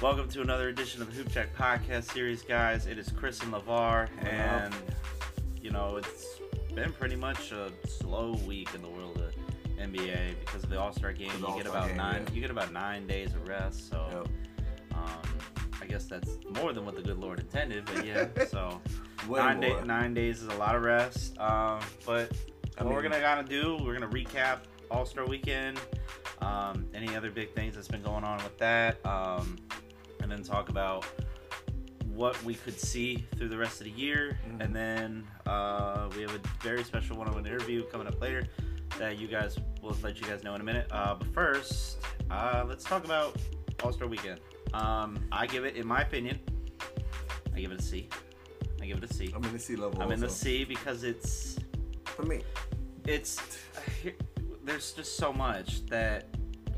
Welcome to another edition of the Hoop Jack podcast series, guys. It is Chris and LeVar, and you know it's been pretty much a slow week in the world of NBA because of the All Star game. You get about game, nine. yeah. You get about nine days of rest. So, Yep. um, I guess that's more than what the good Lord intended. But yeah, so nine, day, nine days is a lot of rest. Um, but I what we're gonna gotta do, we're gonna recap All Star Weekend, um, any other big things that's been going on with that, um, and then talk about what we could see through the rest of the year, Mhm. and then uh, we have a very special one-on-one interview coming up later that you guys will let you guys know in a minute. Uh, but first, uh, let's talk about All Star Weekend. Um, I give it, in my opinion, I give it a C. I give it a C. I'm in the C level. I'm in the. C because it's For me, it's there's just so much that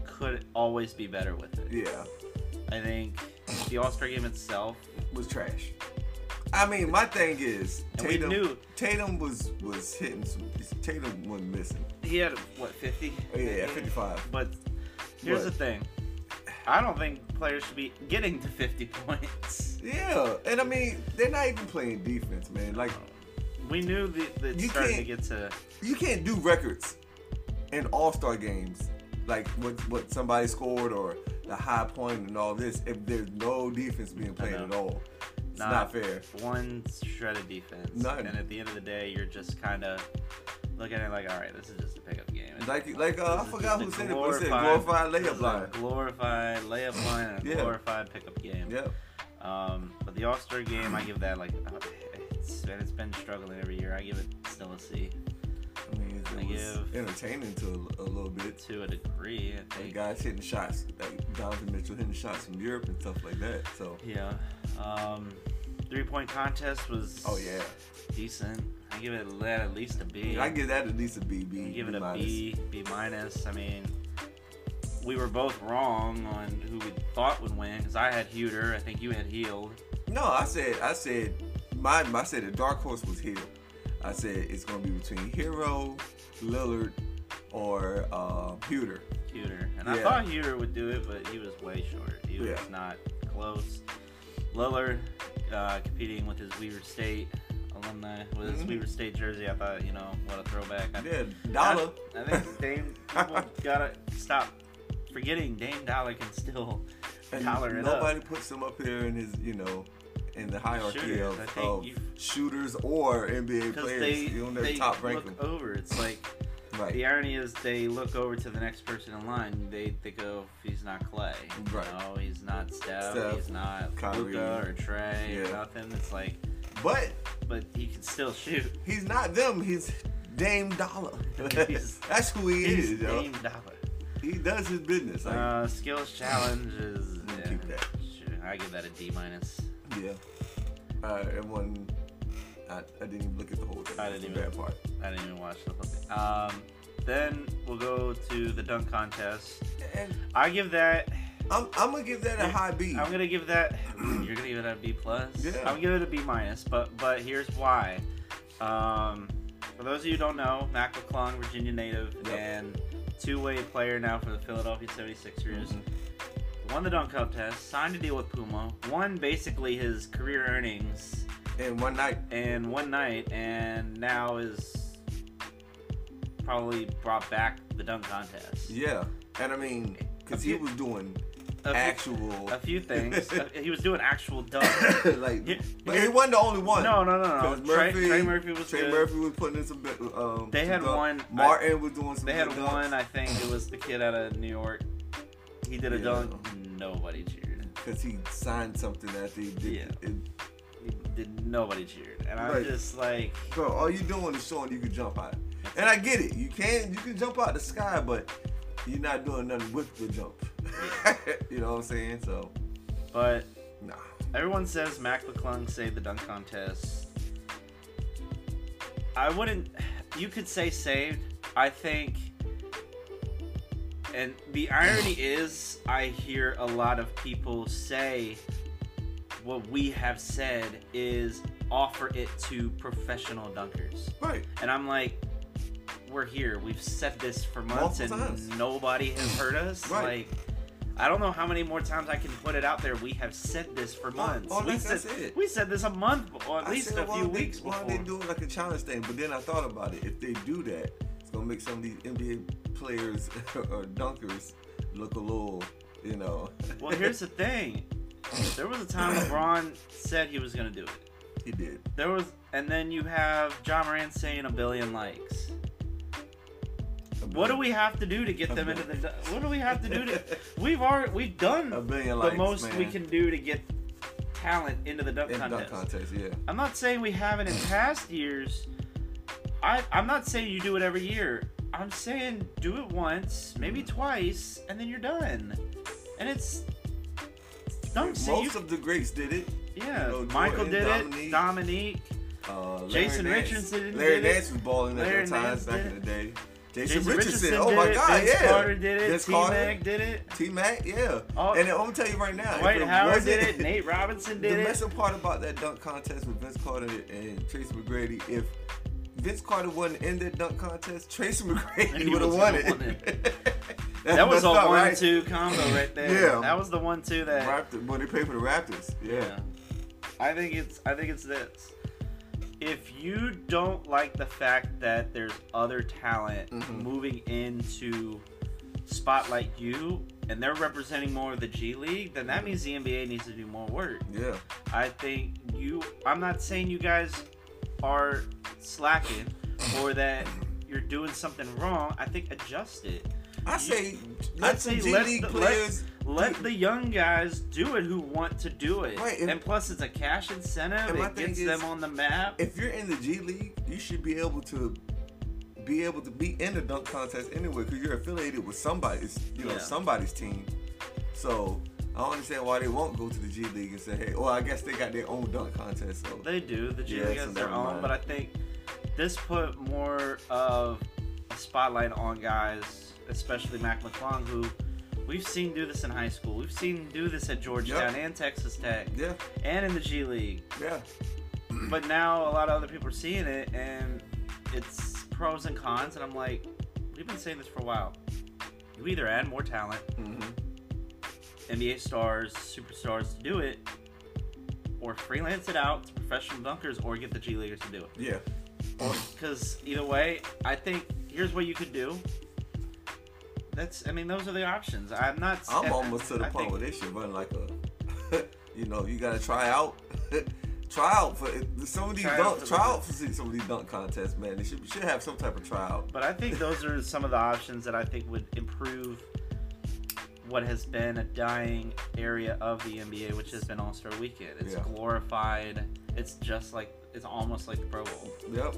could always be better with it. yeah, I think the All Star game itself, was trash. I mean, my thing is and Tatum. knew Tatum was was hitting some. Tatum wasn't missing. he had what 50. Oh, yeah, 55. But here's What? the thing, I don't think players should be getting to 50 points. Yeah, and I mean, they're not even playing defense, man. Like, We knew that it's You starting to can't- get to you can't do records in All Star games, like what what somebody scored or the high point and all this, if there's no defense being played at all. It's Not- not, fair. one shred of defense. None. And at the end of the day, you're just kind of looking at it like, all right, this is just a pickup game. Like like uh, I forgot who said it, but it said glorified layup line. Glorified layup line and a Yeah. glorified pickup game. Yep. Um, but the All Star game, I give that like uh, it's and it's been struggling every year. I give it still a C I mean, I was give- entertaining to a, a little bit. to a degree. I think. guys hitting shots, like Donovan Mitchell hitting shots from Europe and stuff like that. So, Yeah. Um, three point contest was oh yeah, decent. I give it that at least a B. I give that at least a B. B. I give it B a minus. B, B minus. I mean, we were both wrong on who we thought would win because I had Huerter. I think you had Hield. No, I said I said my I said the dark horse was Hield. I said it's gonna be between Herro, Lillard, or uh, Huerter. Huerter. And I thought Huerter would do it, but he was way short. He was Yeah. not close. Lillard uh, competing with his Weber State alumni with his Mhm. Weber State jersey. I thought, you know, what a throwback. I, Yeah, Dollar. I, I think Dame people gotta stop forgetting Dame Dollar can still And dollar it nobody up. puts him up here in his, you know, in the hierarchy Shooters, of, of you- shooters or NBA players. they, you don't they top rank look them. over. It's like Right. the irony is they look over to the next person in line. They think of he's not Clay. Right. No, he's not Steph. Steph, he's not Kyrie. Luka or Trae or Yeah. nothing. It's like, But but he can still shoot. he's not them. He's Dame Dollar. That's who he is, yo. Dame Dollar. He does his business. Like, Uh, skills challenge is. Yeah, keep that. sure, I give that a D minus. Yeah. Uh, everyone, I, I didn't even look at the whole thing. I didn't even- bad part. I didn't even watch the whole thing. Um, then we'll go to the dunk contest. And I give that. I'm, I'm gonna give that a high B. I'm gonna give that. You're gonna give it a B plus. Yeah. I'm gonna give it a B minus. But but here's why. Um, for those of you who don't know, Mac McClung, Virginia native, Yep. and two-way player now for the Philadelphia 76ers. Mhm. Won the dunk contest, signed a deal with Puma, won basically his career earnings in one night, in one night, and now is probably brought back the dunk contest. yeah. And I mean, because he was doing A few- actual, a few things. Uh, he was doing actual dunk. like, Here- but he wasn't the only one. No, no, no, no. Trey, Murphy- Trey Murphy was Trey good. Murphy was putting in some. Um, They some had dunk. one- Martin was doing some. They had dunks. one. I think it was the kid out of New York. He did a Yeah. dunk. Nobody cheered. because he signed something that he did. Yeah. It, did. Nobody cheered. And I'm Right. just like, bro, all you doing is showing you can jump out. And I get it. You can you can jump out the sky, but you're not doing nothing with the jump. you know what I'm saying? So but nah. Everyone says Mac McClung saved the dunk contest. I wouldn't. You could say saved. I think. And the irony is, I hear a lot of people say what we have said is offer it to professional dunkers. Right. And I'm like, we're here. We've said this for months Multiple and times. nobody has heard us. Right. Like, I don't know how many more times I can put it out there. We have said this for months. we said it. we said this a month or at I least a few they- weeks Why before. don't they do it like a challenge thing? But then I thought about it. If they do that, gonna make some of these NBA players or dunkers look a little, you know. Well, here's the thing. There was a time LeBron said he was to do it. he did. There was, and then you have Ja Morant saying a billion likes. What do we have to do to get A them into the? What do we have to do to? We've already we've done A billion the likes, most man. we can do to get talent into the dunk in contest. dunk contest? Yeah. I'm not saying we haven't in past years. I I'm not saying you do it every year. I'm saying do it once, maybe twice, and then you're done. And it's don't see Most you. of the greats did it. Yeah, you know, Michael did Dominique. it. Dominique. Uh, Jason Nance. Richardson Larry did it. Nance was balling at Larry that time Nance back in the day. Jason, Jason Richardson. Richardson Oh my it. God, Vince yeah. Carter did it. Vince T Mac did it. T Mac, yeah. All- and I'm gonna tell you right now, Dwight Howard did it. Nate Robinson the did it. The messing part about that dunk contest with Vince Carter and Tracy McGrady, if Vince Carter wasn't in that dunk contest, Tracy McGrady would have won it. That's That was a up, right? one-two combo right there. Yeah. that was the one-two that. Raptor, when they played for the Raptors, yeah. Yeah. I think it's I think it's this. If you don't like the fact that there's other talent Mhm. moving into spotlight you and they're representing more of the G League, then that means the NBA needs to do more work. yeah. I think you I'm not saying you guys are slacking or that you're doing something wrong. I think adjust it. I say let say G let the- players. Let do- the young guys do it who want to do it. Right, and- and, plus, it's a cash incentive. It gets is, them on the map. if you're in the G League, you should be able to be able to be in the dunk contest anyway because you're affiliated with somebody's, you know, Yeah. somebody's team. So I don't understand why they won't go to the G League and say, hey, well, I guess they got their own dunk contest. So They do. The G Yeah, League so has their own, mind. but I think this put more of a spotlight on guys, especially Mac McClung, who we've seen do this in high school. We've seen do this at Georgetown and Texas Tech yeah, and in the G League. yeah, But now a lot of other people are seeing it, and it's pros and cons. And I'm like, we've been saying this for a while. You either add more talent, hmm NBA stars, superstars to do it, or freelance it out to professional dunkers, or get the G Leaguers to do it. yeah. Because either way, I think here's what you could do. That's, I mean, those are the options. I'm not. I'm I- almost to the I point think- where they should run like a, you know, you got to try out. Try out for some of these Try dunk, try out for some of these dunk contests, man. They should should have some type of tryout. But I think those are some of the options that I think would improve what has been a dying area of the NBA, which has been All Star Weekend. It's Yeah. glorified. It's just like it's almost like the Pro Bowl. Yep.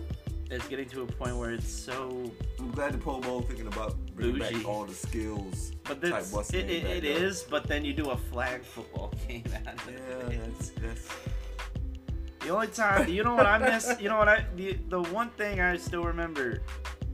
It's getting to a point where it's so. I'm glad the Pro Bowl thinking about bringing Bougie. back all the skills. But type that's, what's it, it, back up. But then you do a flag football game out of Yeah, it. that's, that's The only time, you know what I miss? You know what I? The, the one thing I still remember.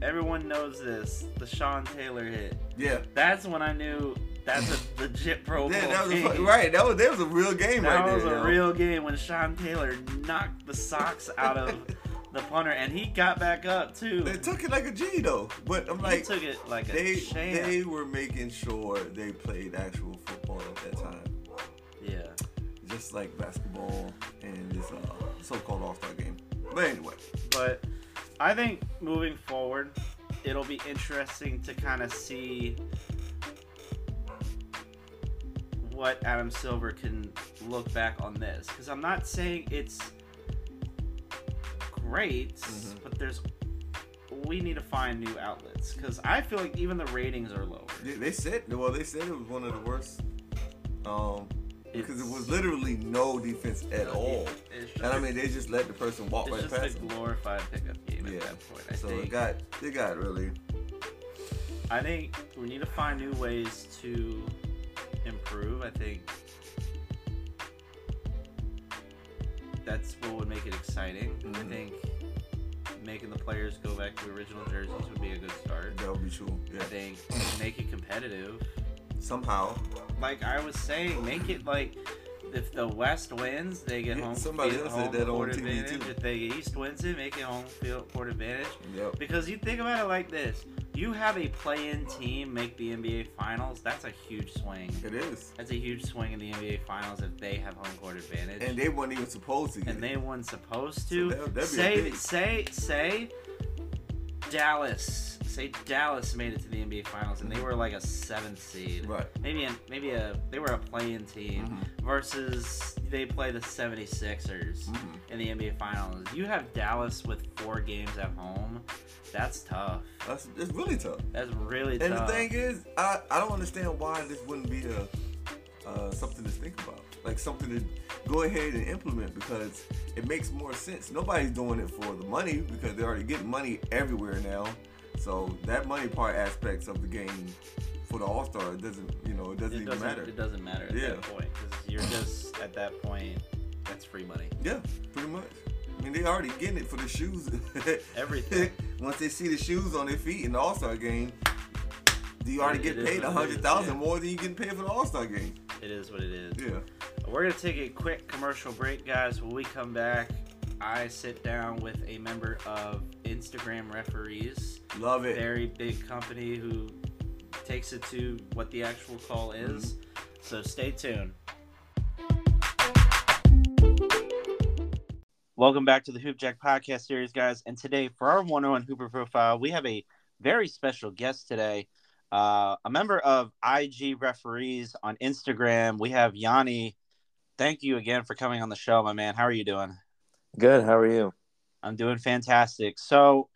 Everyone knows this. The Sean Taylor hit. yeah. That's when I knew that's a legit Pro Bowl Yeah, that was game. fu- right. That was that was a real game That right was there. a yo. real game when Sean Taylor knocked the socks out of the punter, and he got back up too. They took it like a G though, but I'm he like took it like a they champ. they were making sure they played actual football at that time, yeah. just like basketball and this uh, so-called All Star game. But anyway, But I think moving forward, it'll be interesting to kind of see what Adam Silver can look back on this. Because I'm not saying it's great, Mhm. but there's we need to find new outlets. Because I feel like even the ratings are lower. they, they said well they said it was one of the worst. Um, because it was literally no defense at all. Just, And I mean, they just let the person walk right past. it's just a glorified pickup game Yeah. at that point. I So think. it got it got really I think we need to find new ways to improve. I think that's what would make it exciting. I Mhm. think making the players go back to original jerseys would be a good start. that would be true. I think make it competitive. somehow. Like I was saying, make it like if the West wins, they get Yeah, home. somebody field, else said home that on court TV advantage. too. If the East wins it, make it home field court advantage. Yep. Because you think about it like this: you have a play-in team make the NBA Finals, that's a huge swing. It is. That's a huge swing in the NBA Finals if they have home court advantage. And they weren't even supposed to and they weren't supposed So to. that- be a say, say, say, Dallas. Say Dallas made it to the NBA Finals and they were like a seventh seed. Right. Maybe a, maybe a they were a play-in team Mhm. versus they play the 76ers Mhm. in the NBA Finals. You have Dallas with four games at home. That's tough. That's it's really tough. That's really And tough. the thing is, I, I don't understand why this wouldn't be a uh, something to think about, like something to go ahead and implement because it makes more sense. Nobody's doing it for the money because they're already getting money everywhere now. So that money part aspects of the game for the All Star it doesn't, you know, it doesn't it even doesn't matter. it doesn't matter at Yeah. that point because you're just at that point. That's free money. Yeah, pretty much. I mean, they already getting it for the shoes. Everything. Once they see the shoes on their feet in the All Star game, do you already It- get paid a hundred thousand yeah. more than you getting paid for the All Star game. It is what it is. Yeah. We're gonna take a quick commercial break, guys. When we come back, I sit down with a member of Instagram referees, Love it. very big company who takes it to what the actual call is. So stay tuned. Welcome back to the Hoop Jack podcast series, guys. And today, for our 101 Hooper profile, we have a very special guest today. Uh, a member of IG referees on Instagram. We have Yonni. Thank you again for coming on the show, my man. How are you doing? Good. How are you? I'm doing fantastic. So,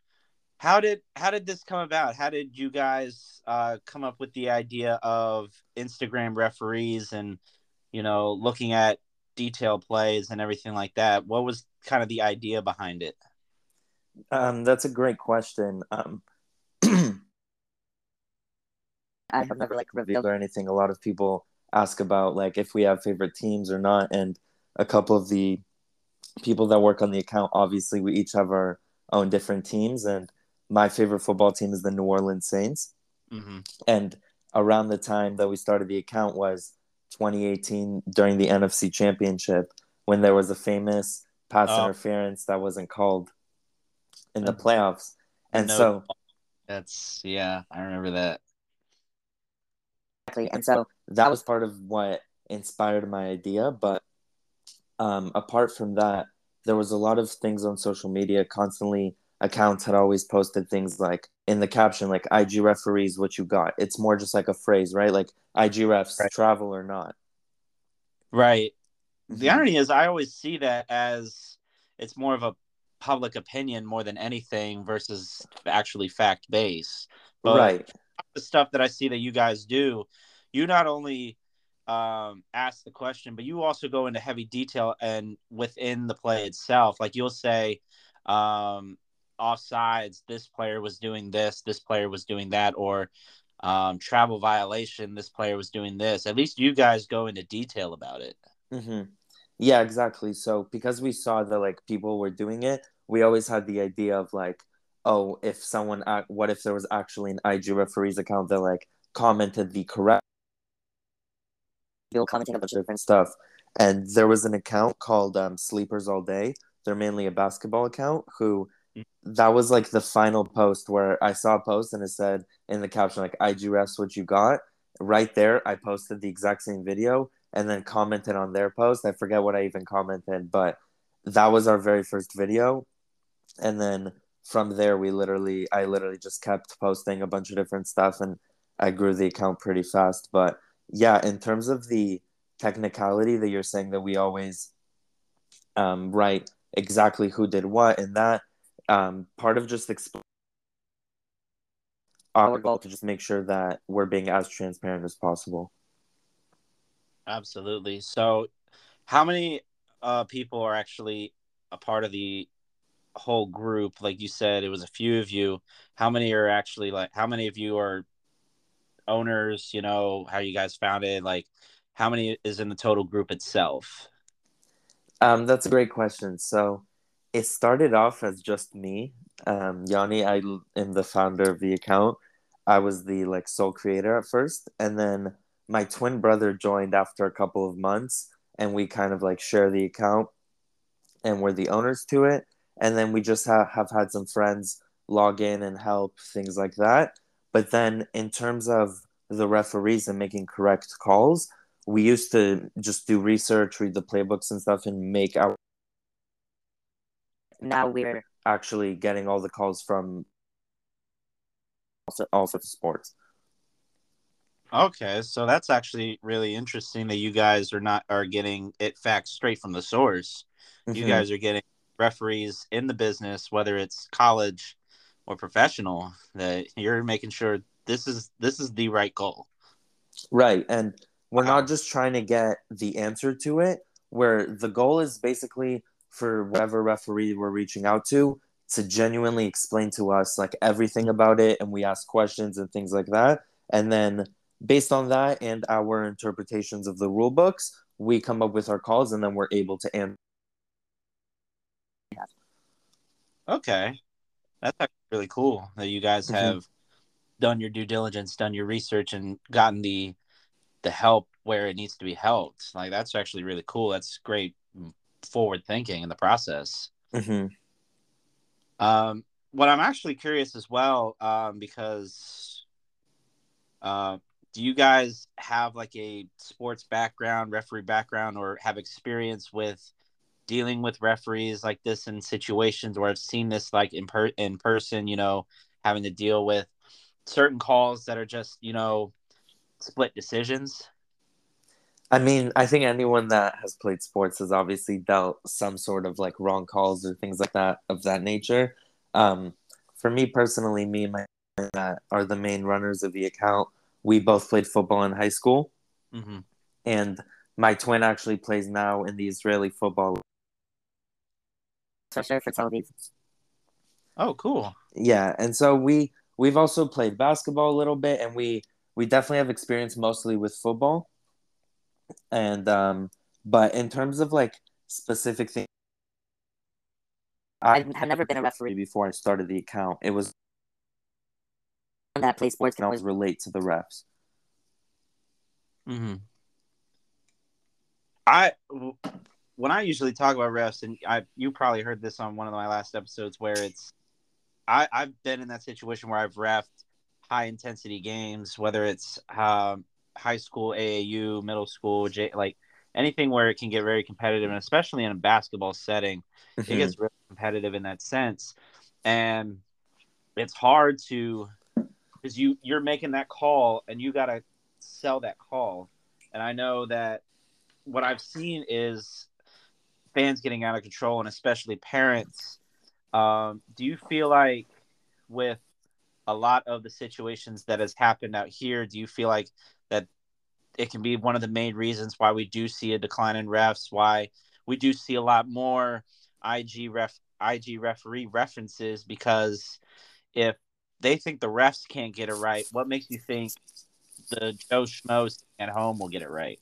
how did how did this come about? How did you guys uh, come up with the idea of Instagram referees and you know looking at detail plays and everything like that? What was kind of the idea behind it? Um, that's a great question. Um, I have never like revealed or anything. A lot of people ask about like if we have favorite teams or not, and a couple of the people that work on the account, obviously, we each have our own different teams, and my favorite football team is the New Orleans Saints. Mm-hmm. And around the time that we started the account was 2018 during the NFC Championship when there was a famous pass Oh. interference that wasn't called in the Mm. playoffs. And No. so That's yeah, I remember that. exactly and so that was part of what inspired my idea, but um apart from that there was a lot of things on social media constantly accounts had always posted things like in the caption like IG referees what you got. It's more just like a phrase, right? Like IG refs Right. travel or not. Right. The Mhm. irony is, I always see that as it's more of a public opinion more than anything versus actually fact based. But right. the stuff that I see that you guys do, you not only um, ask the question, but you also go into heavy detail and within the play itself. Like you'll say, um, offsides, this player was doing this, this player was doing that, or um, travel violation, this player was doing this. At least you guys go into detail about it. hmm Yeah, exactly. So because we saw that like people were doing it, we always had the idea of like, oh, if someone, what if there was actually an IG referees account that like commented the correct, people commenting a bunch of different stuff, and there was an account called um, Sleepers All Day. They're mainly a basketball account who. That was like the final post where I saw a post and it said in the caption like IG refs what you got. Right there, I posted the exact same video and then commented on their post. I forget what I even commented, but that was our very first video. And then from there, we literally, I literally just kept posting a bunch of different stuff and I grew the account pretty fast. But yeah, in terms of the technicality that you're saying that we always um, write exactly who did what and that, um, part of just exp- our goal to just make sure that we're being as transparent as possible. Absolutely. So, how many uh, people are actually a part of the whole group? Like you said, it was a few of you. How many are actually like? How many of you are owners? You know how you guys founded. Like, how many is in the total group itself? Um, that's a great question. So it started off as just me, um, Yonni. I am the founder of the account. I was the like sole creator at first, and then my twin brother joined after a couple of months, and we kind of like share the account, and we're the owners to it. And then we just ha- have had some friends log in and help things like that. But then in terms of the referees and making correct calls, we used to just do research, read the playbooks and stuff, and make our. Now we're actually getting all the calls from also, also sports. Okay, so that's actually really interesting that you guys are not are getting it facts straight from the source. Mm-hmm. You guys are getting referees in the business, whether it's college or professional, that you're making sure this is this is the right goal. Right, and we're wow. not just trying to get the answer to it. Where the goal is basically for whatever referee we're reaching out to to genuinely explain to us like everything about it, and we ask questions and things like that, and then based on that and our interpretations of the rule books, we come up with our calls, and then we're able to answer. Okay, that's really cool that you guys mm-hmm. have done your due diligence, done your research, and gotten the the help where it needs to be helped. Like that's actually really cool. That's great forward thinking in the process. Mm-hmm. Um, what I'm actually curious as well, um, because uh, do you guys have like a sports background, referee background, or have experience with dealing with referees like this in situations where I've seen this like in per in person, you know, having to deal with certain calls that are just, you know, split decisions? I mean, I think anyone that has played sports has obviously dealt some sort of like wrong calls or things like that of that nature. Um, for me personally, me and my that are the main runners of the account. We both played football in high school, mm-hmm. and my twin actually plays now in the Israeli football for television. Oh, cool. Yeah, and so we we've also played basketball a little bit, and we we definitely have experience mostly with football. And um, but in terms of like specific things, I have never been a referee before I started the account. It was that play sports can always relate to the refs. Hmm. I when I usually talk about refs, and I you probably heard this on one of my last episodes where it's I I've been in that situation where I've refed high intensity games, whether it's um, high school AAU, middle school, J, like anything where it can get very competitive, and especially in a basketball setting, mm-hmm. it gets really competitive in that sense, and it's hard to because you you're making that call and you got to sell that call, and I know that what I've seen is fans getting out of control and especially parents. Um, do you feel like with a lot of the situations that has happened out here, do you feel like that it can be one of the main reasons why we do see a decline in refs, why we do see a lot more IG ref IG referee references because if they think the refs can't get it right, what makes you think the Joe Schmo at home will get it right?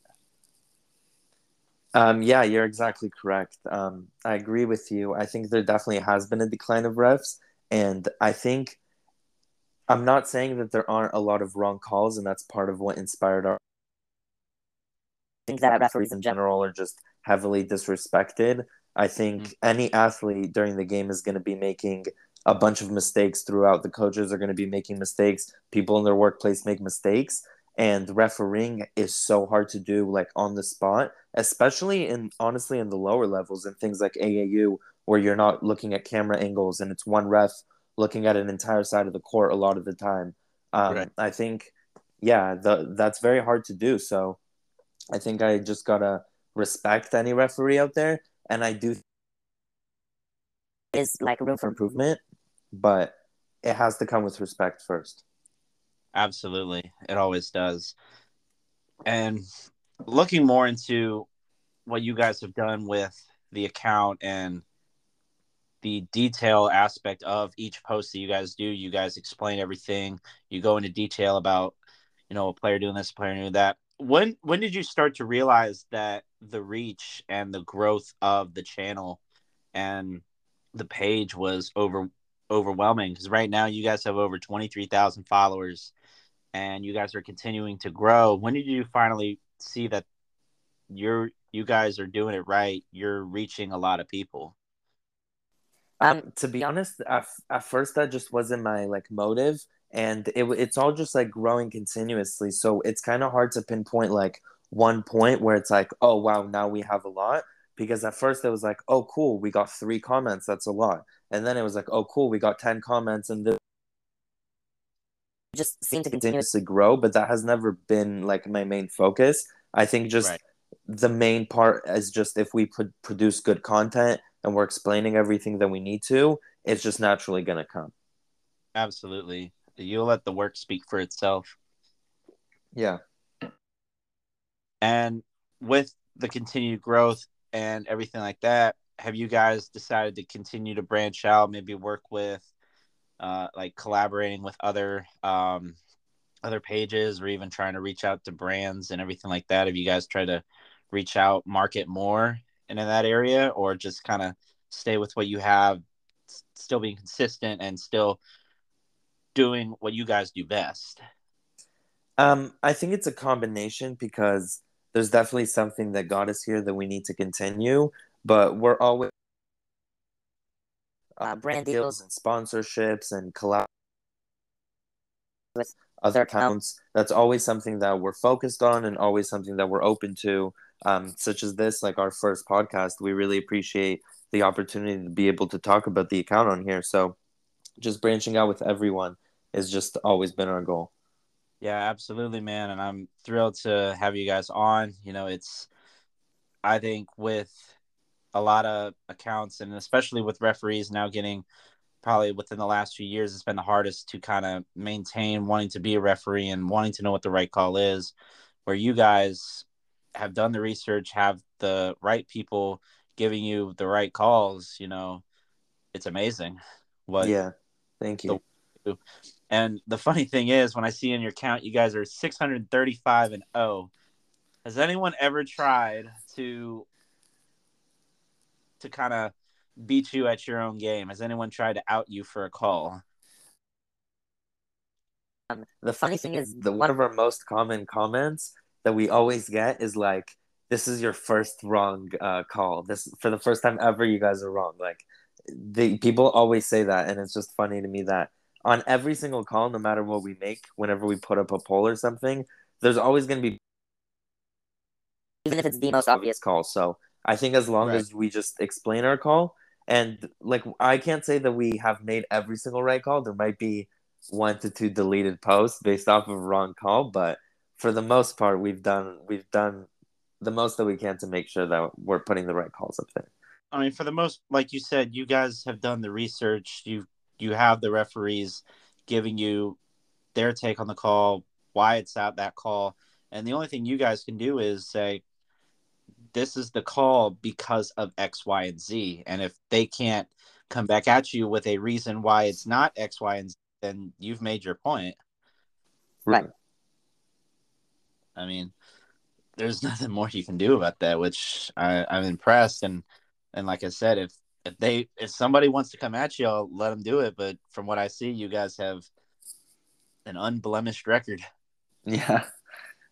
Um, yeah, you're exactly correct. Um, I agree with you. I think there definitely has been a decline of refs, and I think I'm not saying that there aren't a lot of wrong calls, and that's part of what inspired our. I think that referees in general are just heavily disrespected. I think mm-hmm. any athlete during the game is going to be making a bunch of mistakes throughout. The coaches are going to be making mistakes. People in their workplace make mistakes and refereeing is so hard to do like on the spot especially in honestly in the lower levels and things like aau where you're not looking at camera angles and it's one ref looking at an entire side of the court a lot of the time. Um, right. i think yeah the, that's very hard to do. So i think i just gotta respect any referee out there and i do is like room for improvement but it has to come with respect first Absolutely. It always does. And looking more into what you guys have done with the account and the detail aspect of each post that you guys do, you guys explain everything. You go into detail about, you know, a player doing this, a player doing that. When when did you start to realize that the reach and the growth of the channel and the page was over overwhelming? Because right now you guys have over twenty three thousand followers and you guys are continuing to grow. When did you finally see that you're you guys are doing it right? You're reaching a lot of people. Um, to be honest, at, at first that just wasn't my like motive, and it, it's all just like growing continuously. So it's kind of hard to pinpoint like one point where it's like, oh wow, now we have a lot. Because at first it was like, oh cool, we got three comments, that's a lot. And then it was like, oh cool, we got ten comments, and this just seem to continuously grow. But that has never been like my main focus. I think just right. the main part is just if we put, produce good content and we're explaining everything that we need to, it's just naturally gonna come. Absolutely, you'll let the work speak for itself. Yeah. And with the continued growth and everything like that, have you guys decided to continue to branch out, maybe work with, uh, like collaborating with other um, other pages, or even trying to reach out to brands and everything like that? Have you guys tried to reach out, market more in that area, or just kind of stay with what you have, still being consistent and still doing what you guys do best? Um, I think it's a combination because there's definitely something that got us here that we need to continue, but we're always uh, brand deals and sponsorships and collab with other accounts. That's always something that we're focused on and always something that we're open to. Um, such as this, like our first podcast, we really appreciate the opportunity to be able to talk about the account on here. So, just branching out with everyone has just always been our goal. Yeah, absolutely, man. And I'm thrilled to have you guys on. You know, it's, I think, with a lot of accounts and especially with referees now getting probably within the last few years, it's been the hardest to kind of maintain wanting to be a referee and wanting to know what the right call is. Where you guys have done the research, have the right people giving you the right calls, you know, it's amazing. What? Yeah. Thank you. The, and the funny thing is, when I see in your count, you guys are 635 and 0. Has anyone ever tried to to kind of beat you at your own game? Has anyone tried to out you for a call? Um, the funny thing is, the one of our most common comments that we always get is like, "This is your first wrong uh, call. This for the first time ever, you guys are wrong." Like, the people always say that, and it's just funny to me that on every single call, no matter what we make, whenever we put up a poll or something, there's always going to be, even if it's the most obvious call. So I think as long right. as we just explain our call, and like I can't say that we have made every single right call. There might be one to two deleted posts based off of a wrong call, but for the most part, we've done we've done the most that we can to make sure that we're putting the right calls up there. I mean, for the most, like you said, you guys have done the research. You you have the referees giving you their take on the call, why it's at that call, and the only thing you guys can do is say, "This is the call because of X, Y, and Z." And if they can't come back at you with a reason why it's not X, Y, and Z, then you've made your point. Right. I mean, there's nothing more you can do about that, which I, I'm impressed. And and like I said, if if they if somebody wants to come at you, I'll let them do it. But from what I see, you guys have an unblemished record. Yeah,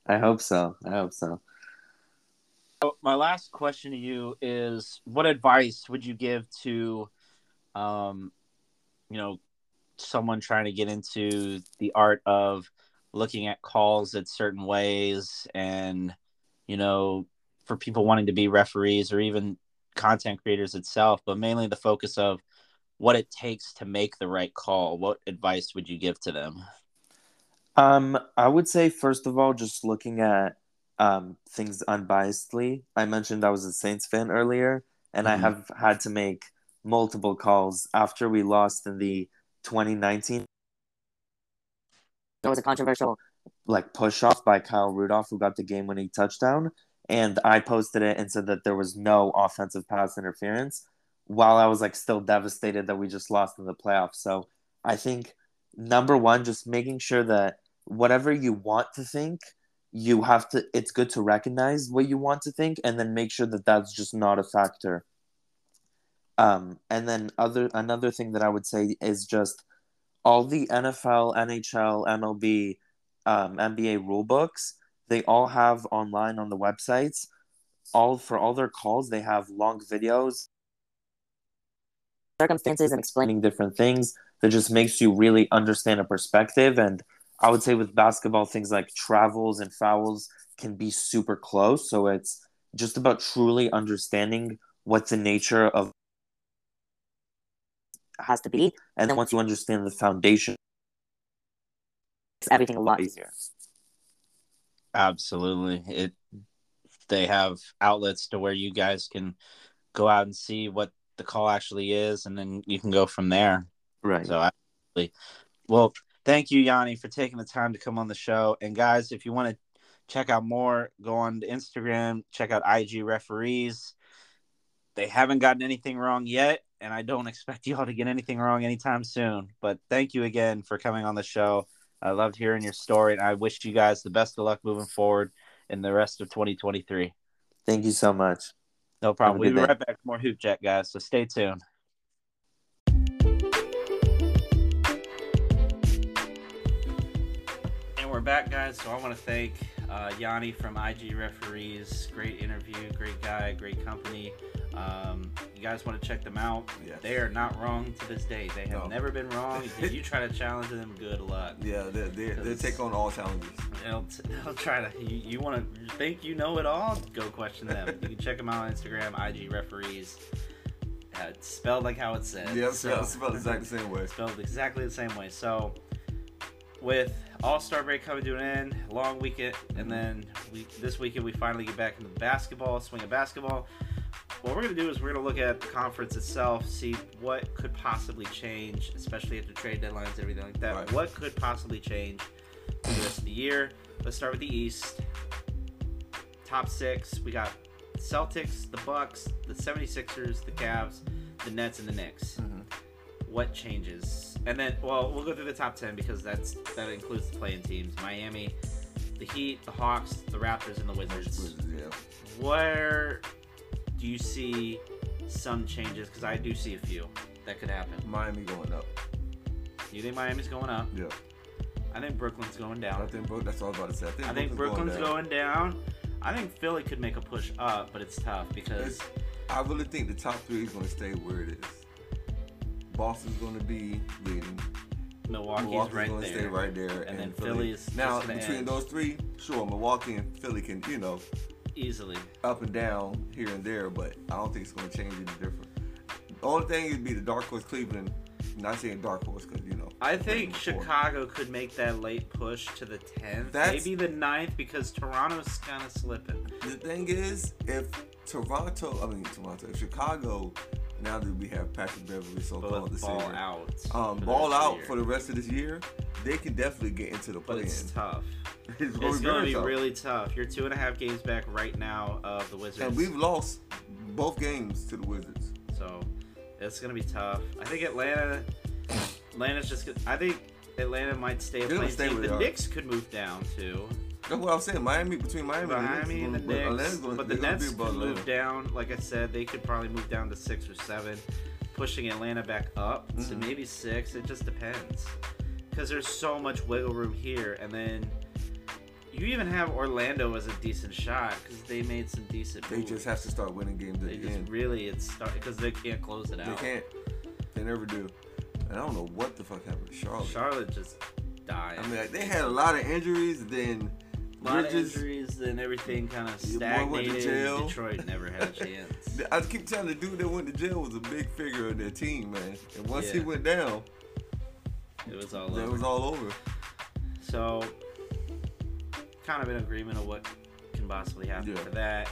I hope so. I hope so. My last question to you is: What advice would you give to, um, you know, someone trying to get into the art of looking at calls at certain ways, and you know, for people wanting to be referees or even content creators itself, but mainly the focus of what it takes to make the right call. What advice would you give to them? Um, I would say first of all, just looking at um, things unbiasedly. I mentioned I was a Saints fan earlier, and mm-hmm. I have had to make multiple calls after we lost in the 2019. There was a controversial like push off by Kyle Rudolph, who got the game winning touchdown and I posted it and said that there was no offensive pass interference while I was like still devastated that we just lost in the playoffs. So I think number one, just making sure that whatever you want to think, you have to, it's good to recognize what you want to think and then make sure that that's just not a factor. Um, and then other another thing that I would say is just all the NFL, NHL, MLB, um, NBA rule books they all have online on the websites all for all their calls they have long videos circumstances and explaining different things that just makes you really understand a perspective. And I would say with basketball, things like travels and fouls can be super close. So it's just about truly understanding what the nature of has to be. And then once you understand the foundation, it's everything a lot easier. Absolutely. It they have outlets to where you guys can go out and see what the call actually is and then you can go from there. Right. So absolutely. Well, thank you Yonni for taking the time to come on the show. And guys, if you want to check out more, go on to Instagram, check out IG referees. They haven't gotten anything wrong yet, and I don't expect y'all to get anything wrong anytime soon. But thank you again for coming on the show. I loved hearing your story, and I wish you guys the best of luck moving forward in the rest of 2023. Thank you so much. No problem. We'll be day. right back with more Hoop Jack, guys. So stay tuned. We're back, guys. So I want to thank uh, Yonni from IG Referees. Great interview, great guy, great company. Um, you guys want to check them out? Yes. They are not wrong to this day. They have No. never been wrong. if you try to challenge them, good luck. Yeah, they they take on all challenges. They'll, t- they'll try to. You, you want to think you know it all? Go question them. you can check them out on Instagram, IG Referees. Uh, it's spelled like how it says. Yeah, So- spelled, spelled exactly the same way. spelled exactly the same way. So, with All Star break coming to an end, long weekend, and then we this weekend we finally get back into basketball, swing of basketball. What we're gonna do is we're gonna look at the conference itself, see what could possibly change, especially after trade deadlines and everything like that. Right. What could possibly change for the rest of the year? Let's start with the East. Top six, we got Celtics, the Bucks, the 76ers, the Cavs, the Nets, and the Knicks Mhm. what changes and then well we'll go through the top 10 because that's that includes the play-in teams miami the heat the hawks the raptors and the wizards Yeah. where do you see some changes because i do see a few that could happen Miami going up. you think miami's going up Yeah. i think brooklyn's going down. I down think Bro- that's what I was about to say. I think, i think Brooklyn's brooklyn's going down. i think philly could make a push up but it's tough because It's- I really think the top three is going to stay where it is. Boston's going to be leading. milwaukee's, Milwaukee's right going to stay right there, And then Philly. Just now between those three, sure, Milwaukee and Philly can you know easily up and down here and there, but I don't think it's going to change any different. The only thing would be the dark horse Cleveland. Not saying dark horse because you know. I think. Chicago could make that late push to the 10th, maybe the 9th, because Toronto's kind of slipping. The thing is, if Toronto, I mean Toronto, if Chicago, now that we have Patrick Beverley, so called the ball savior, out. um, ball out for the rest of this year, they can definitely get into the But play-in. it's tough. It's It's gonna be going to be tough. really tough. You're two and a half games back right now of the Wizards. And we've lost both games to the Wizards. So it's going to be tough. I think Atlanta. Atlanta's just. I think Atlanta might stay a play-in team. The. Knicks could move down too. That's what I'm saying. Miami between Miami, Miami and and the the Knicks, but Atlanta's Knicks, gonna- but the Nets could move down. Like I said, they could probably move down to six or seven, pushing Atlanta back up to Mhm. maybe six. It just depends, because there's so much wiggle room here, and then you even have Orlando as a decent shot because they made some decent. They moves. just have to start winning games They just end. really it's because they can't close it out. They can't. They never do. And I don't know what the fuck happened to Charlotte. Charlotte just died. I mean, like, they had a lot of injuries. Then a lot of injuries and everything kind of Your went to stagnated. Detroit never had a chance. I keep telling the dude that went to jail was a big figure of their team, man. And once he went down, It was all over. was all over. So, kind of in agreement of what can possibly happen Yeah. for that.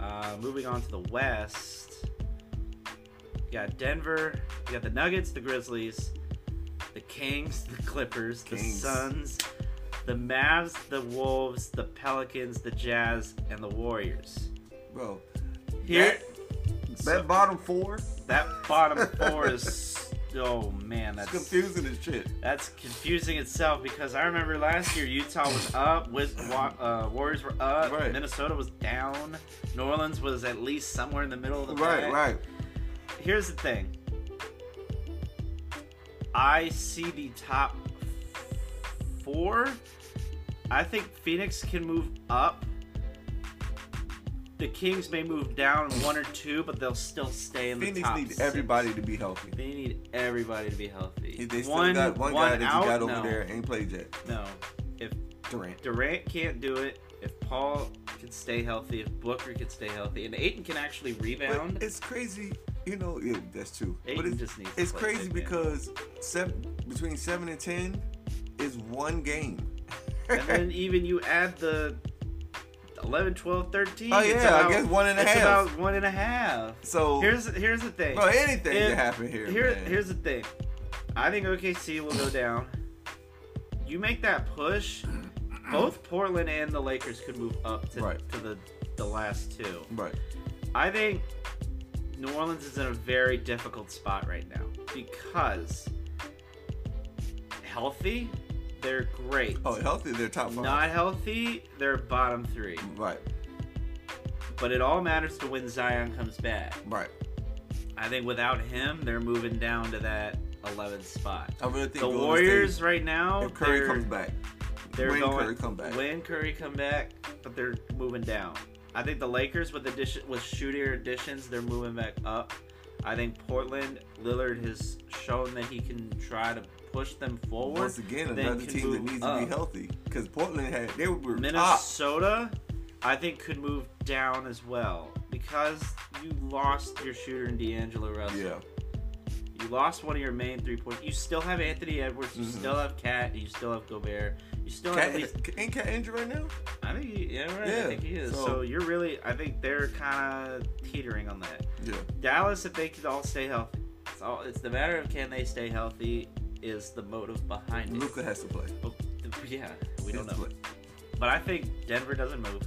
Uh, moving on to the West, you got Denver, you got the Nuggets, the Grizzlies, the Kings, the Clippers, the Suns, the Mavs, the Wolves, the Pelicans, the Jazz, and the Warriors. Bro, Here, that bottom four that bottom four is. Oh man, that's confusing as shit. That's confusing itself because I remember last year Utah was up, Wa- uh, Warriors were up, Right. Minnesota was down, New Orleans was at least somewhere in the middle of the Right, pack. right. Here's the thing. I see the top four. I think Phoenix can move up. the Kings may move down one or two, but they'll still stay in the Phoenix top. need six. everybody to be healthy. They need everybody to be healthy. They still one, got one, one guy that out, you got over no. there ain't played yet. No, if Durant. Durant can't do it, if Paul can stay healthy, if Booker can stay healthy, and Ayton can actually rebound, But it's crazy, you know. Yeah, that's true. Ayton but it's, just needs. to it's crazy because seven, between seven and ten is one game. and then even you add the 11, 12, 13. oh yeah, about, I guess one and a half. about one and a half. so Here's here's the thing. bro, anything If- can happen here. Here, man. here's the thing. I think OKC will go down. You make that push, both Portland and the Lakers could move up to, Right. to the the last two. right. I think New Orleans is in a very difficult spot right now because healthy, they're great. Oh, healthy, they're top five. Not healthy, they're bottom three. right, But it all matters to when Zion comes back. right. I think without him, they're moving down to that 11th spot. I really think The Golden Warriors State, right now, if Curry comes back, they're when going Curry come back. when Curry come back, but they're moving down. I think the Lakers with addition with shooter additions, they're moving back up. I think Portland Lillard has shown that he can try to push them forward. once again, another team that needs to be healthy because Portland had they were top. Minnesota, I think could move down as well because you lost your shooter in D'Angelo Russell. Yeah, You lost one of your main three points. You still have Anthony Edwards. You Mhm. still have KAT. You still have Gobert. You still have KAT, at least. ain't KAT injured right now? I think. He, yeah, right. Yeah, I think he is. so- So, you're really. I think they're kind of teetering on that. Yeah, Dallas, if they could all stay healthy, it's all. It's the matter of can they stay healthy is the motive behind it. Luka has to play. But, yeah, we don't know. play. But I think Denver doesn't move.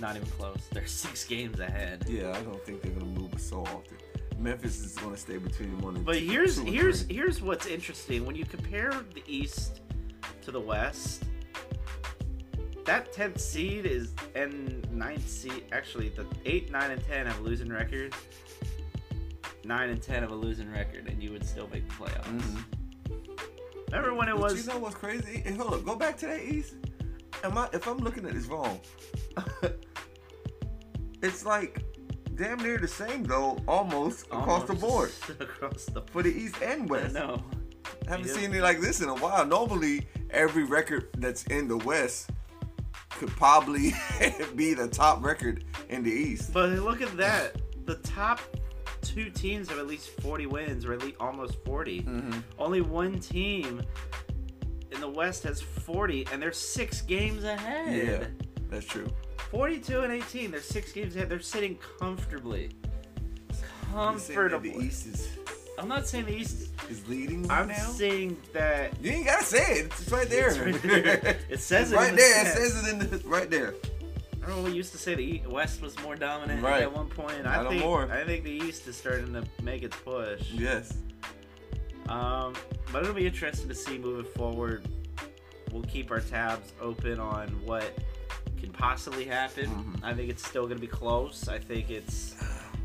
Not even close. They're six games ahead. Yeah, I don't think they're gonna move so often. Memphis is gonna stay between one and But two- here's two and here's three. here's what's interesting when you compare the East to the West. That tenth seed is and ninth seed. Actually, the eight, nine, and ten have a losing record. Nine and ten have a losing record, and you would still make the playoffs. Mhm. Remember when it But was? You know what's crazy? And hold up, go back to that East. Am I? If I'm looking at this wrong, it's like damn near the same though, almost, across the board across the for the East and West. No, haven't Yeah. seen it like this in a while. Normally, every record that's in the West could probably be the top record in the East. but look at that. The top two teams have at least forty wins, or at least almost 40 Mm-hmm. Only one team in the West has 40, and they're six games ahead. Yeah, that's true. 42 and 18. They're six games ahead. They're sitting comfortably. You're saying that Comfortably. The East is, I'm not saying the East. is leading right I'm now. saying that. You ain't gotta say it. It's right there. It's right there. It says It's it right there. It says it in the right there. I remember we used to say the West was more dominant Right. at one point. Not I think more. I think the East is starting to make its push. Yes. Um, but it'll be interesting to see moving forward. We'll keep our tabs open on what can possibly happen. Mhm. I think it's still going to be close. I think it's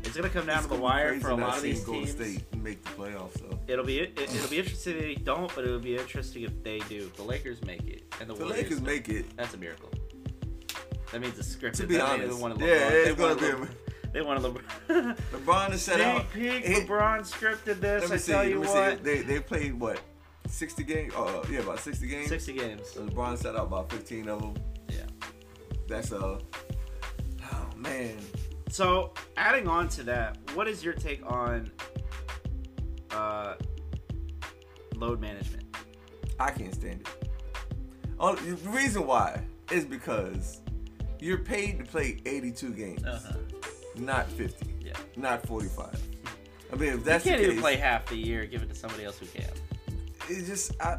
it's going to come down It's to the wire for a lot of these Golden teams. State make the playoffs though. It'll be it, it'll be interesting if they don't, but it'll be interesting if they do. The Lakers make it and the, The Lakers make it. That's a miracle. That means it's scripted. To be That honest, they wanted yeah, LeBron. it's they gonna be. They wanted LeBron. LeBron is set out. Peek. LeBron scripted this. Let me I see. tell you what. see. They they played what, sixty games? Uh, yeah, about sixty games. 60 games. So LeBron set out about fifteen of them. Yeah. That's uh. Oh man. So, adding on to that, what is your take on uh, load management? I can't stand it. Oh, the reason why is because you're paid to play 82 games, uh-huh. not 50, Yeah. not 45. I mean, if that's you can't the even play half the year. Give it to somebody else who can. it's just I,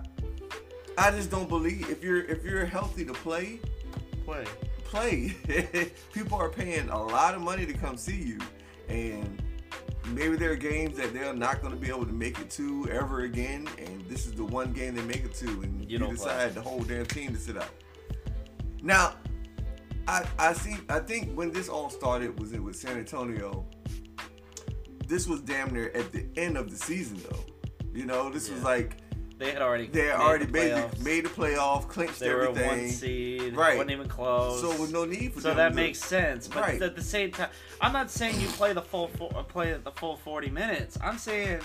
I just don't believe if you're if you're healthy to play, Play. play. People are paying a lot of money to come see you, and maybe there are games that they're not going to be able to make it to ever again, and this is the one game they make it to, and You you, don't decide the whole damn team to sit out. Now, I I see. I think when this all started was it with San Antonio. This was damn near at the end of the season, though. You know, this was like They had already They made already the made the, made the playoff, clinched They were a everything. one seed. Right. wasn't even close. So with no need for So that to- makes sense, but Right. at the same time, I'm not saying you play the full uh, play the full 40 minutes. I'm saying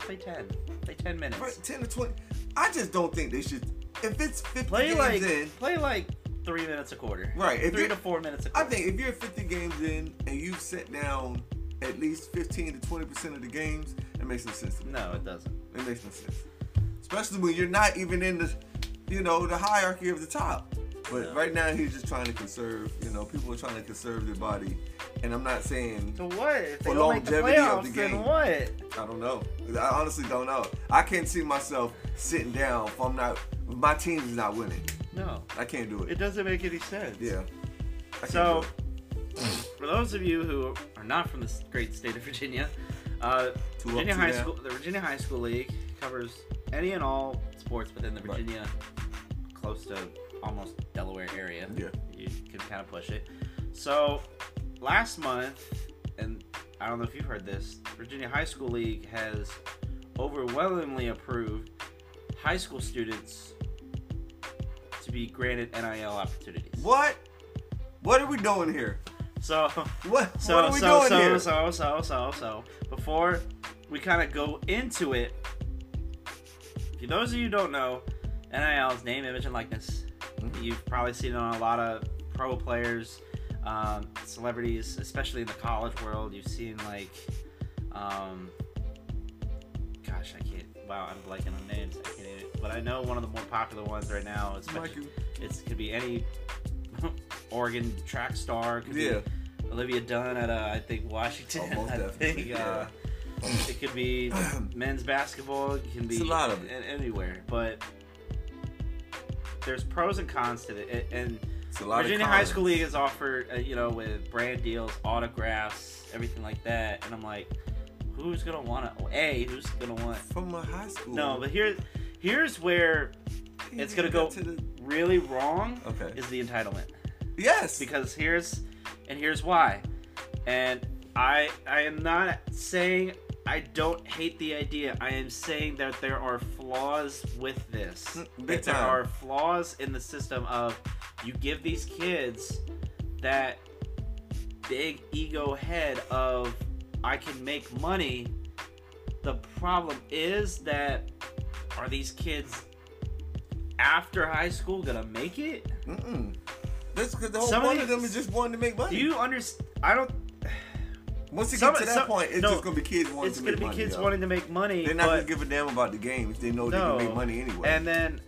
play 10, play 10 minutes. right, ten to twenty. I just don't think they should. If it's fifty Play games like in, play like three minutes a quarter. Right, if three to four minutes a quarter. I think if you're 50 games in and you've set down at least 15 to 20 percent of the games, it makes no sense. To me. no, it doesn't. It makes no sense. Especially when you're not even in the, you know, the hierarchy of the top. But No. right now he's just trying to conserve. You know, people are trying to conserve their body, and I'm not saying So what? If For don't the longevity of the game. what? I don't know. I honestly don't know. I can't see myself sitting down if I'm not. If my team is not winning. No, I can't do it. it doesn't make any sense. yeah. I So, for those of you who are not from the great state of Virginia, uh, Two Virginia High down. School, the Virginia High School League covers any and all sports within the Right. Virginia, close to almost Delaware area. Yeah. you can kind of push it. So, last month, and I don't know if you've heard this, Virginia High School League has overwhelmingly approved high school students to be granted NIL opportunities. What? What are we doing here? So. What? So what are we so doing so, here? so so so so before we kind of go into it, for those of you who don't know, NIL's name, image, and likeness. Mhm. You've probably seen it on a lot of pro players, um, celebrities, especially in the college world. You've seen like, um, gosh, I can't. Wow, I'm blanking on names. I can't. Even, but I know one of the more popular ones right now. Especially, Mikey. it's could be any Oregon track star. Could Yeah. be Olivia Dunne at uh, I think Washington. Oh, most I definitely, think uh, it could be men's basketball. It can be It's a lot of it. a- anywhere, but there's pros and cons to it. And It's a lot Virginia of High. School League is offered, uh, you know, with brand deals, autographs, everything like that. And I'm like, who's gonna want to? A, who's gonna want? from a high school. No, but here, here's where He it's gonna go- to the. really wrong Okay. is the entitlement. Yes. because here's and here's why and i i am not saying i don't hate the idea i am saying that there are flaws with this Mm, big that there time. are flaws in the system of you give these kids that big ego head of i can make money the problem is that are these kids after high school gonna make it Mm-mm. That's because the whole Some of point of these- them is just wanting to make money. do you understand i don't Once you some- get to that some- point, it's no, just gonna be kids wanting to make money. it's gonna be money. kids yo. wanting to make money They're not gonna give a damn about the games. They know they can make money anyway. and then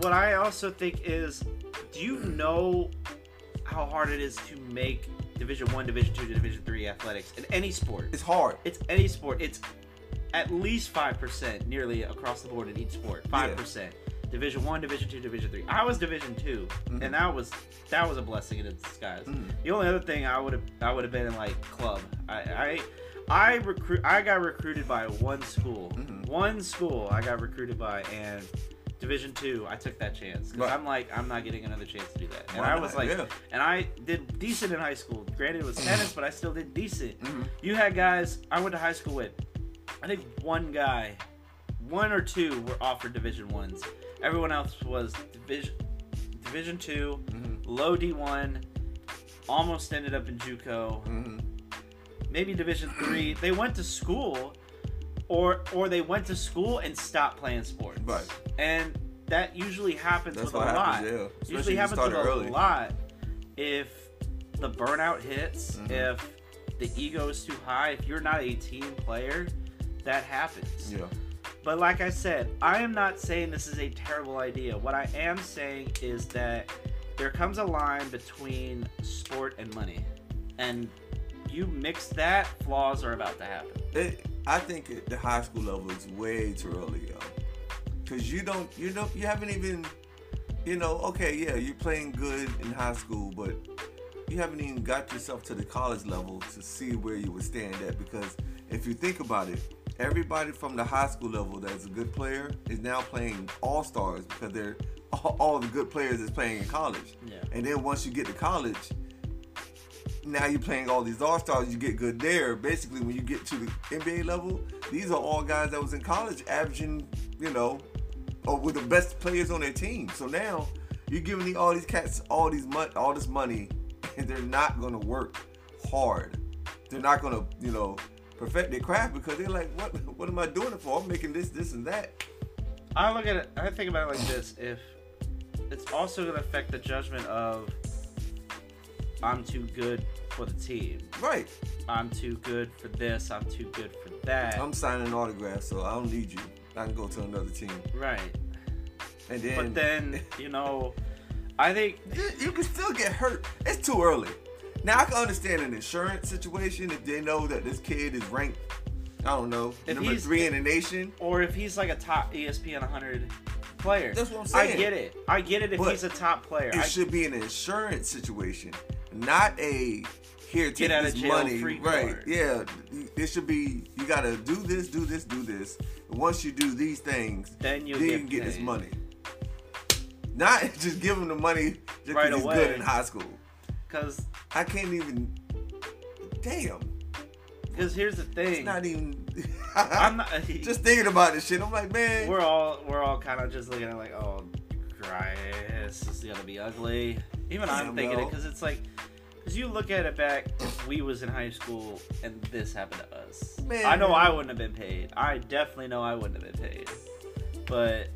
what i also think is do you know how hard it is to make division one division two division three athletics in any sport. It's hard. it's any sport. It's at least 5% nearly across the board in each sport. 5% division one division two division three. I was division 2 Mhm. and that was that was a blessing in disguise. Mhm. the only other thing i would have i would have been in like club. I i i recruit i got recruited by one school. Mhm. one school i got recruited by and division two i took that chance because Right. i'm like i'm not getting another chance to do that and Why i not? was like Yeah. and i did decent in high school granted it was tennis but i still did decent Mhm. you had guys I went to high school with. I think one guy, one or two were offered Division ones. Everyone else was Division Division two, Mhm. low D one, almost ended up in JUCO, Mhm. maybe Division three. They went to school, or or they went to school and stopped playing sports. Right. And that usually happens That's with a what lot happens. Yeah. Especially usually happens with a lot if the burnout hits Mhm. if the ego is too high if you're not a team player that happens Yeah. but like i said i am not saying this is a terrible idea what i am saying is that there comes a line between sport and money and you mix that flaws are about to happen It, I think at the high school level is way too early, yo. Cause you don't, you don't, you haven't even, you know, okay, yeah, you're playing good in high school, but you haven't even got yourself to the college level to see where you would stand at. Because if you think about it, everybody from the high school level that's a good player is now playing all stars because they're all, all the good players is playing in college. yeah And then once you get to college, now you're playing all these all stars. You get good there. Basically, when you get to the NBA level, these are all guys that was in college, averaging, you know, or with the best players on their team. So now you're giving the, all these cats all these mon- all this money, and they're not gonna work hard. They're not gonna, you know, perfect their craft because they're like, what what am I doing it for? I'm making this, this, and that. I look at it. I think about it like this: if it's also to affect the judgment of I'm too good for the team. Right. I'm too good for this. I'm too good for that. I'm signing autographs, so I don't need you. I can go to another team. right. And then, But then you know, I think you, can still get hurt. It's too early. Now I can understand an insurance situation if they know that this kid is ranked. I don't know, number three in the nation. or if he's like a top ESPN 100 player. That's what I'm saying. I get it. I get it if But he's a top player. It I, should be an insurance situation, not a here take Get out this money. free right? card. Yeah, it should be. You gotta do this, do this, do this. And once you do these things, Then you'll then get get this money. Not just give him the money just because Right he's away. good in high school. because I can't even. Damn, because here's the thing. it's not even. I'm not. just thinking about this shit. I'm like, man. we're all we're all kind of just looking at like, oh, Christ, this is gonna be ugly. Even I'm Damn, thinking it because it's like, because you look at it back, if we was in high school and this happened to us. Man. I know I wouldn't have been paid. I definitely know I wouldn't have been paid. But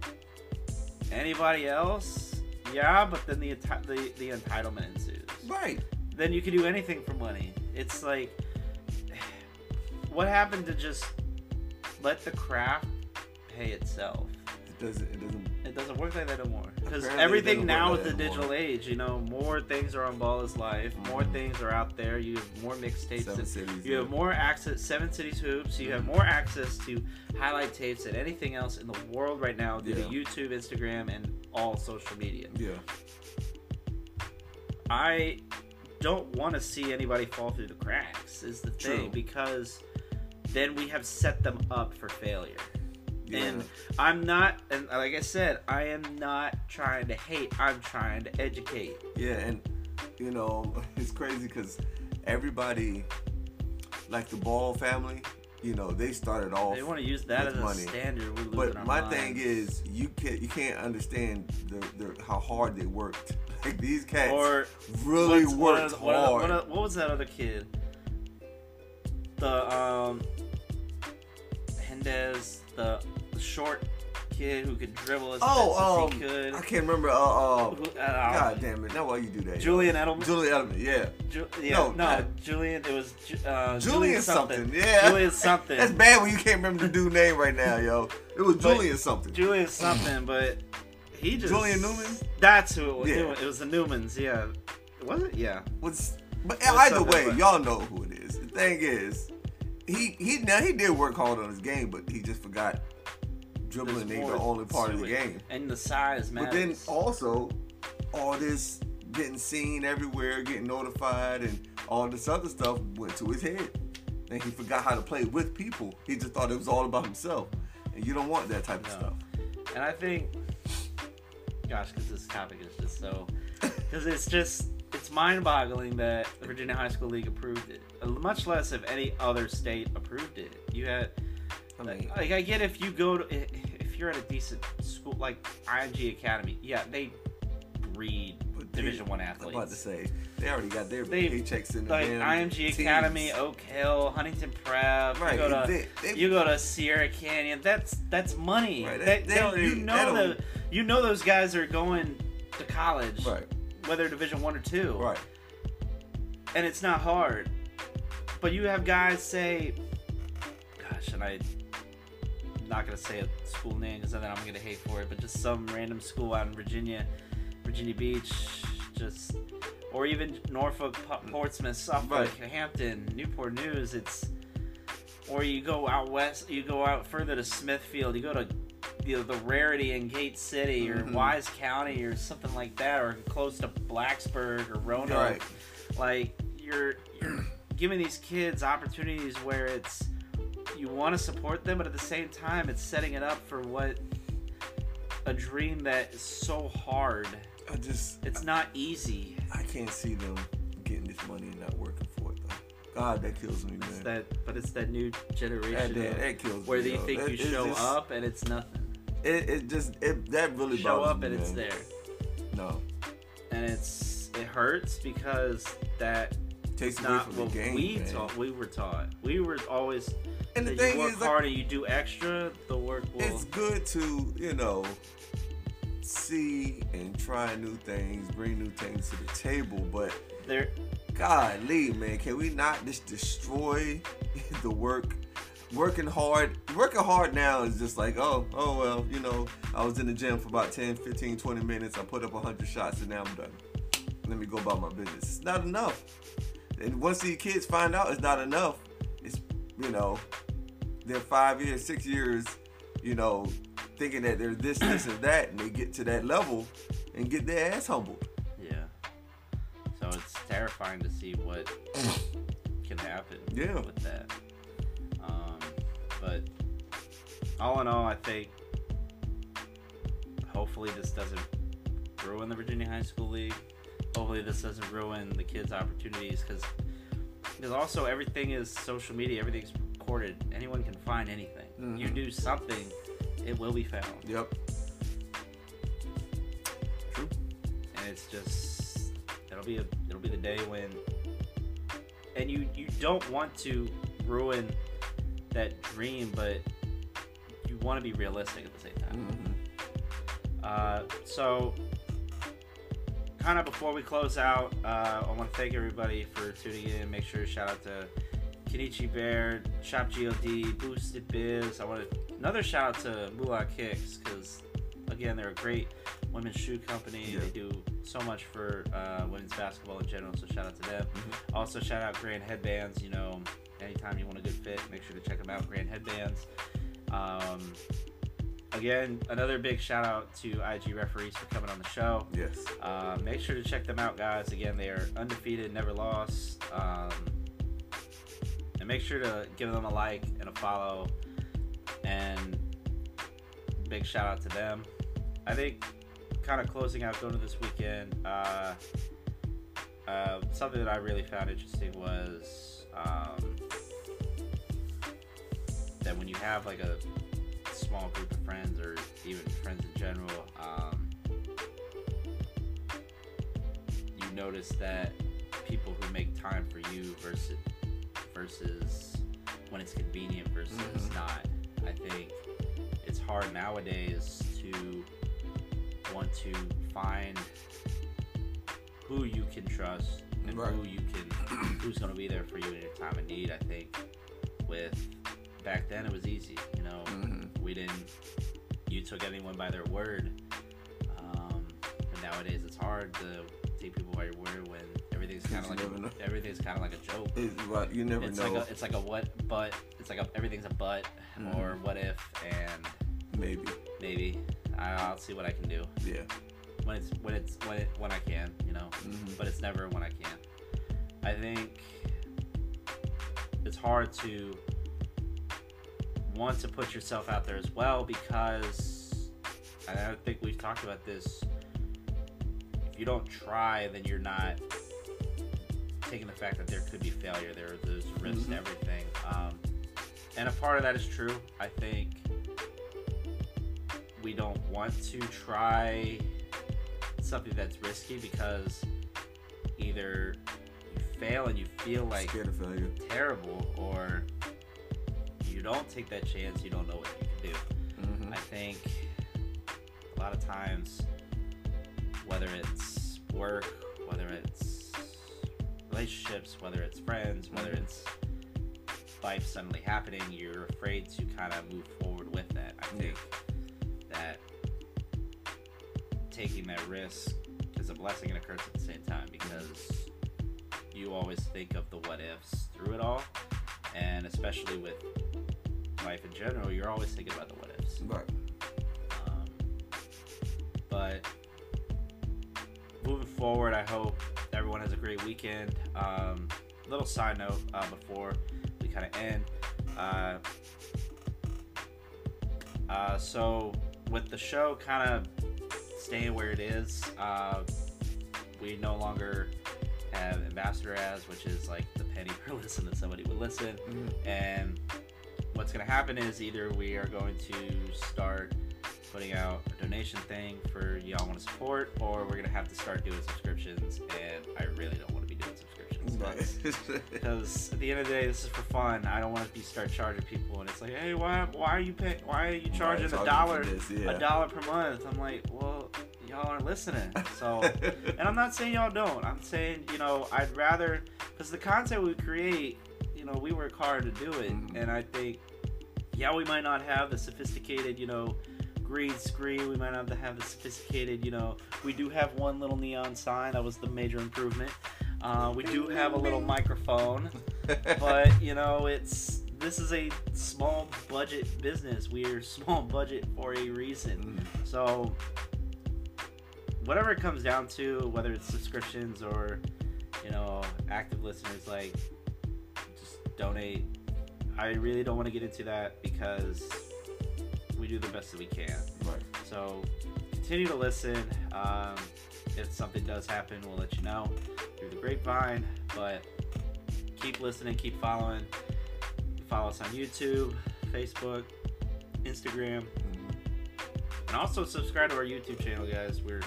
anybody else, yeah. But then the enti- the the entitlement ensues. right. Then you can do anything for money. It's like, what happened to just let the craft pay itself? It doesn't. It doesn't. It doesn't work like that anymore. Because everything now with the digital age, you know, more things are on Ball is Life. More Mhm. things are out there. You have more mixtapes. Seven than- cities. You have more access. Seven Cities Hoops. You have more access to highlight tapes than anything else in the world right now due to YouTube, Instagram, and all social media. Yeah. I don't want to see anybody fall through the cracks. Is the thing True. because then we have set them up for failure. Yeah. And I'm not, and like I said, I am not trying to hate. I'm trying to educate. Yeah, and you know, it's crazy because everybody, like the Ball family, you know, they started off. They want to use that as a money. standard. We're but my minds. thing is, you can't you can't understand the, the how hard they worked. Like these cats or really worked what, hard. are- what was that other kid? The um, Hendez, the, the short kid who could dribble as oh, fast as um, he could. I can't remember. Uh, uh, Who- uh, God damn it! Now why you do that? yo? Julian Edelman. Julian Edelman. Yeah. Ju- yeah, No, no, not- Julian. It was uh, Julian something. Yeah. Julian something. That's bad when you can't remember the dude name right now, yo. It was But- Julian something. Julian something, but he just Julian Newman? That's who it was. Yeah. It was the Newmans. Yeah, was it? Yeah. was but What's either way, y'all know who it is. The thing is, he he now he did work hard on his game, but he just forgot dribbling ain't the only part of the game. And the size matters. But then also all this getting seen everywhere, getting notified, and all this other stuff went to his head. And he forgot how to play with people. He just thought it was all about himself. And you don't want that type of stuff. And I think, gosh, because this topic is just so, because it's just, it's mind-boggling that the Virginia High School League approved it. Uh, Much less if any other state approved it. You had, I mean, like, I get if you go to, if you're at a decent school like IMG Academy, yeah, they breed Division One athletes. I'm about to say they already got their They- paychecks in the like IMG teams. Academy, Oak Hill, Huntington Prep. Right. You go to, they, they, you go to Sierra Canyon. That's that's money. Right, That- they- you know the you know those guys are going to college, right, whether Division One or two, right. and it's not hard. But you have guys say, "Gosh," and I. I'm not gonna say a school name because then I'm gonna hate for it, but just some random school out in Virginia, Virginia Beach, just or even Norfolk, P- mm. Portsmouth, Suffolk, Hampton, Newport News. It's or you go out west, you go out further to Smithfield, you go to you know, the Rarity in Gate City or Mhm. Wise County or something like that, or close to Blacksburg or Roanoke. Right. Like you're you're giving these kids opportunities where it's you want to support them, but at the same time, it's setting it up for what a dream that is so hard. I just It's not easy. I can't see them getting this money and not working for it though. God, that kills me, It's man. that, but it's that new generation that, of- that kills where me. they yo. think That- you show just- up and it's nothing. It, it just it that really show up me, and it's there, No, and it's it hurts because that takes away not from the what game. we man. taught. We were taught. We were always And the thing you work is, like, hard and you do extra. The work will. it's good to you know see and try new things, bring new things to the table, but there. golly, man, can we not just destroy the work? Working hard, working hard now is just like, oh, oh well, you know, I was in the gym for about 10, 15, 20 minutes. I put up 100 shots and now I'm done. Let me go about my business. It's not enough. And once these kids find out it's not enough, it's, you know, they're five years, six years, you know, thinking that they're this, this, and that, and they get to that level and get their ass humbled. Yeah. So it's terrifying to see what can happen Yeah. with that. But all in all, I think hopefully this doesn't ruin the Virginia High School League. Hopefully this doesn't ruin the kids' opportunities because because also everything is social media. Everything's recorded. Anyone can find anything. You Mhm. do something, it will be found. Yep. True. and it's just it'll be a it'll be the day when and you you don't want to ruin that dream but you want to be realistic at the same time hmm uh, so kind of before we close out uh, i want to thank everybody for tuning in make sure to shout out to Kenichi Bear, Shop God, Boosted Biz. I want to another shout out to Moolah Kicks because again they're a great women's shoe company. Yeah. They do so much for uh, women's basketball in general. So shout out to them. Mm-hmm. Also shout out Grand Headbands. You know, anytime you want a good fit, make sure to check them out. Grand Headbands. Um, again, another big shout out to IG referees for coming on the show. Yes. Uh, make sure to check them out, guys. Again, they are undefeated, never lost. Um, and make sure to give them a like and a follow. And big shout out to them. I think, kind of closing out, going to this weekend, uh, uh, something that I really found interesting was um, that when you have like a small group of friends or even friends in general, um, you notice that people who make time for you versus versus when it's convenient versus Mhm. not. I think it's hard nowadays to want to find who you can trust and Right. who you can who's going to be there for you in your time of need. I think with back then it was easy, you know. Mhm. We didn't. You took anyone by their word. Um, but nowadays it's hard to take people by your word when everything's kind of like know. a, everything's kind of like a joke. It, right, you never It's know. like a it's like a what but it's like a, everything's a but Mhm. or what if and Maybe. maybe I'll see what I can do Yeah. When it's when it's when it, when I can you know Mhm. but it's never when I can. I think it's hard to want to put yourself out there as well because and I think we've talked about this. If you don't try, then you're not taking the fact that there could be failure. There, there's risk Mhm. to everything, um, and a part of that is true. I think we don't want to try something that's risky because either you fail and you feel like Scared of failure. terrible or you don't take that chance you don't know what you can do hmm i think a lot of times whether it's work whether it's relationships whether it's friends whether Mhm. it's life suddenly happening you're afraid to kind of move forward with that i Yeah. think that taking that risk is a blessing and a curse at the same time because you always think of the what ifs through it all and especially with life in general you're always thinking about the what ifs Right. um, but moving forward, I hope everyone has a great weekend. Um, little side note uh, before we kind of end. Uh, uh, so with the show kind of staying where it is, uh, we no longer have ambassador ads, which is like the penny per listen that somebody would listen. Mhm. And what's going to happen is either we are going to start putting out a donation thing for y'all want to support, or we're gonna have to start doing subscriptions. And I really don't want to be doing subscriptions. because at the end of the day, this is for fun. I don't want to be start charging people, and it's like, hey, why why are you pay, why are you charging a dollar this, yeah. a dollar per month? I'm like, well, y'all aren't listening. So, and I'm not saying y'all don't. I'm saying you know I'd rather because the content we create, you know, we work hard to do it, Mhm. and I think yeah, we might not have the sophisticated, you know. Green screen. We might not have the sophisticated, you know. We do have one little neon sign. That was the major improvement. Uh, we do have a little microphone, but you know, it's this is a small budget business. We're small budget for a reason. Mm. So whatever it comes down to, whether it's subscriptions or you know active listeners, like just donate. I really don't want to get into that because we do the best that we can. Right. So continue to listen. Um, if something does happen, we'll let you know through the grapevine. But keep listening, keep following. Follow us on YouTube, Facebook, Instagram, Mhm. and also subscribe to our YouTube channel, guys. We're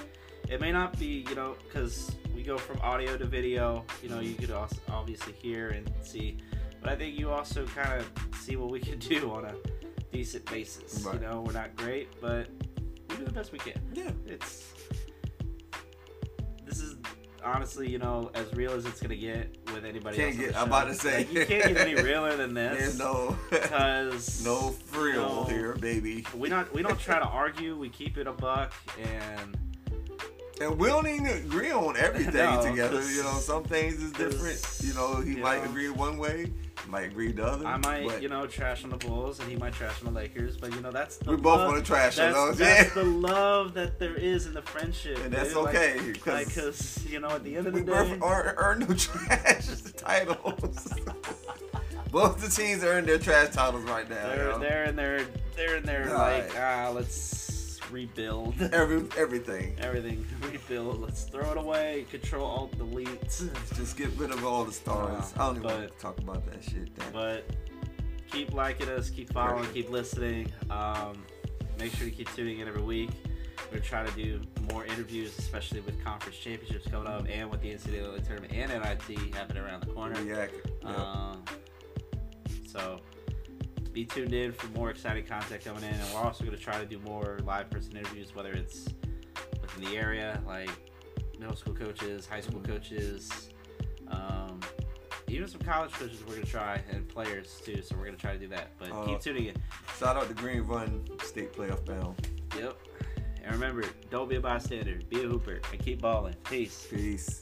it may not be you know because we go from audio to video. You know, you could also obviously hear and see, but I think you also kind of see what we can do on a decent basis. Right. You know, we're not great, but we do the best we can. Yeah. It's this is honestly, you know, as real as it's gonna get with anybody Can't else. get- I'm about to say. Like, you can't get any realer than this. There's no because no frill No. here, baby. we not we don't try to argue. We keep it a buck, and And we don't even agree on everything No, together. You know, some things is different. You know, he you might know. agree one way, might agree the other. I might but you know trash on the Bulls, and he might trash on the Lakers. But you know that's the we both want to trash That's, those. that's Yeah. the love that there is in the friendship, And that's dude. Like- okay, Like, 'cause because you know, at the end of we the day, both earn, earn no trash titles. both the teams earn their trash titles right now. they're know? they're in their they're in their Right. like ah, let's rebuild Every everything. everything, rebuild. Let's throw it away. Control Alt Delete. Just get rid of all the stars. Uh, I don't even but- want to talk about that shit. Damn. But keep liking us, keep following, Right. keep listening. Um, make sure to keep tuning in every week. We're gonna try to do more interviews, especially with conference championships coming up, and with the NCAA tournament and NIT happening around the corner. Yeah. Um, so be tuned in for more exciting content coming in, and we're also going to try to do more live person interviews, whether it's within the area, like middle school coaches, high school coaches, um, even some college coaches. We're going to try and players too. So we're going to try to do that. But Uh, keep tuning in. Shout out to Green Run State Playoff Bound. Yep. And remember, don't be a bystander. Be a hooper and keep balling. Peace. Peace.